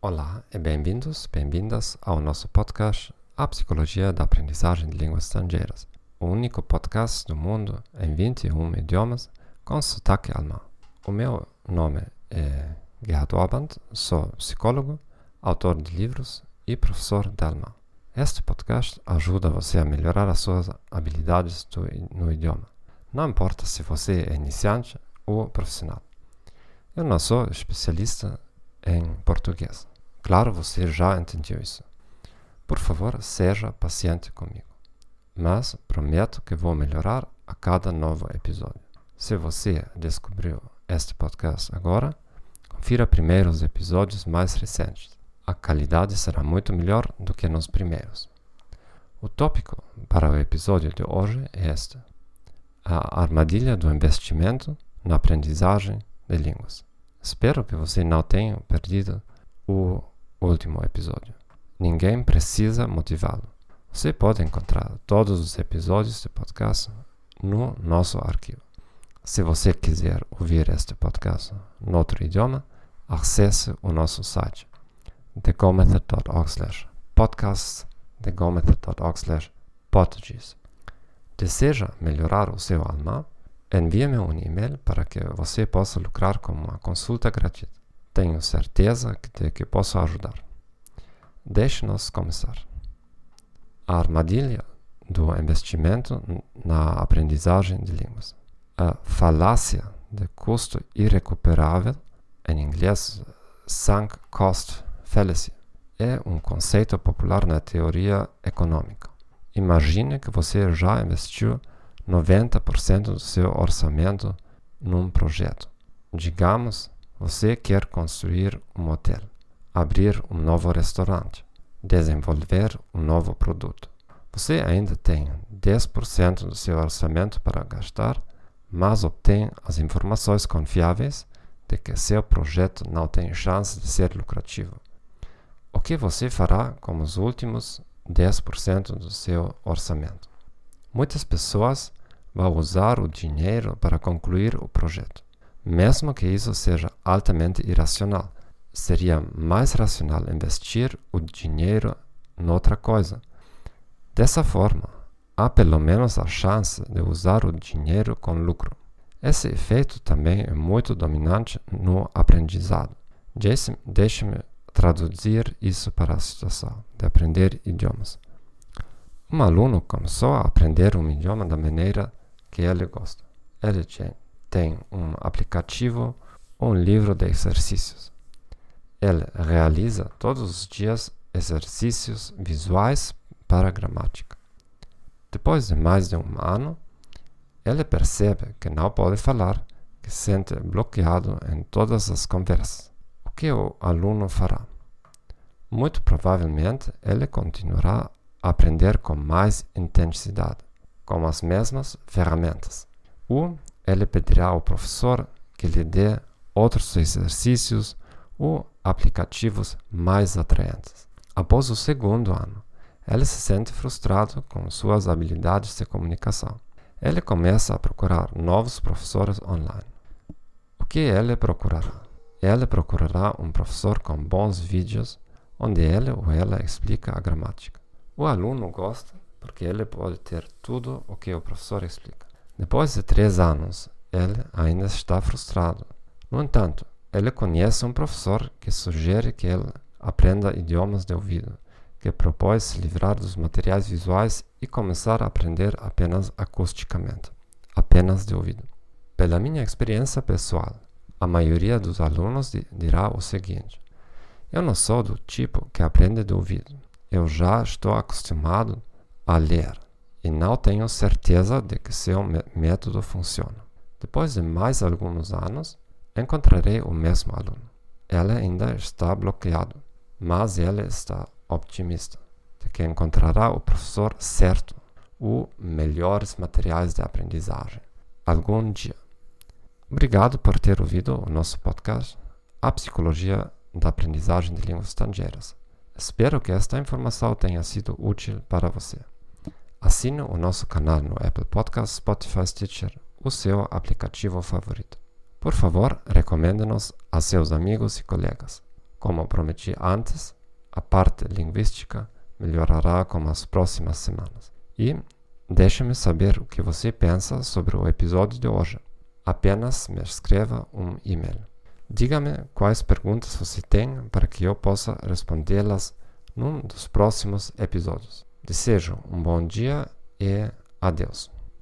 Olá e bem-vindos, bem-vindas ao nosso podcast A Psicologia da Aprendizagem de Línguas Estrangeiras, o único podcast do mundo em 21 idiomas com sotaque alemão. O meu nome é Gerhard Orband, sou psicólogo, autor de livros e professor de alemão. Este podcast ajuda você a melhorar as suas habilidades do, no idioma. Não importa se você é iniciante ou profissional. Eu não sou especialista em português. Claro, você já entendeu isso. Por favor, seja paciente comigo. Mas prometo que vou melhorar a cada novo episódio. Se você descobriu este podcast agora, confira primeiro os episódios mais recentes. A qualidade será muito melhor do que nos primeiros. O tópico para o episódio de hoje é este: a armadilha do investimento na aprendizagem de línguas. Espero que você não tenha perdido o último episódio. Ninguém precisa motivá-lo. Você pode encontrar todos os episódios do podcast no nosso arquivo. Se você quiser ouvir este podcast em outro idioma, acesse o nosso site thegomethod.org slash podcast thegomethod.org português. Deseja melhorar o seu alemão? Envie-me um e-mail para que você possa lucrar com uma consulta gratuita. Tenho certeza de que posso ajudar. Deixe-nos começar. A armadilha do investimento na aprendizagem de línguas. A falácia de custo irrecuperável, em inglês sunk cost fallacy, é um conceito popular na teoria econômica. Imagine que você já investiu 90% do seu orçamento num projeto. Digamos, você quer construir um hotel, abrir um novo restaurante, desenvolver um novo produto. Você ainda tem 10% do seu orçamento para gastar, mas obtém as informações confiáveis de que seu projeto não tem chance de ser lucrativo. O que você fará com os últimos 10% do seu orçamento? Muitas pessoas vão usar o dinheiro para concluir o projeto, mesmo que isso seja altamente irracional. Seria mais racional investir o dinheiro noutra coisa. Dessa forma, há pelo menos a chance de usar o dinheiro com lucro. Esse efeito também é muito dominante no aprendizado. Deixe-me traduzir isso para a situação de aprender idiomas. Um aluno começou a aprender um idioma da maneira que ele gosta. Ele tem um aplicativo ou um livro de exercícios. Ele realiza todos os dias exercícios visuais para gramática. Depois de mais de um ano, ele percebe que não pode falar, que se sente bloqueado em todas as conversas. O que o aluno fará? Muito provavelmente ele continuará aprender com mais intensidade, com as mesmas ferramentas. Ou ele pedirá ao professor que lhe dê outros exercícios ou aplicativos mais atraentes. Após o segundo ano, ele se sente frustrado com suas habilidades de comunicação. Ele começa a procurar novos professores online. O que ele procurará? Ele procurará um professor com bons vídeos onde ele ou ela explica a gramática. O aluno gosta porque ele pode ter tudo o que o professor explica. Depois de três anos, ele ainda está frustrado. No entanto, ele conhece um professor que sugere que ele aprenda idiomas de ouvido, que propõe se livrar dos materiais visuais e começar a aprender apenas acusticamente, apenas de ouvido. Pela minha experiência pessoal, a maioria dos alunos dirá o seguinte: Eu não sou do tipo que aprende de ouvido eu já estou acostumado a ler e não tenho certeza de que seu método funciona. Depois de mais alguns anos, encontrarei o mesmo aluno. Ele ainda está bloqueado, mas ele está otimista de que encontrará o professor certo ou melhores materiais de aprendizagem algum dia. Obrigado por ter ouvido o nosso podcast. a psicologia da aprendizagem de línguas estrangeiras. Espero que esta informação tenha sido útil para você. Assine o nosso canal no Apple Podcasts, Spotify, Stitcher, o seu aplicativo favorito. Por favor, recomende-nos a seus amigos e colegas. Como prometi antes, a parte linguística melhorará com as próximas semanas. E deixe-me saber o que você pensa sobre o episódio de hoje. Apenas me escreva um e-mail. Diga-me quais perguntas você tem para que eu possa respondê-las num dos próximos episódios. Desejo um bom dia e adeus.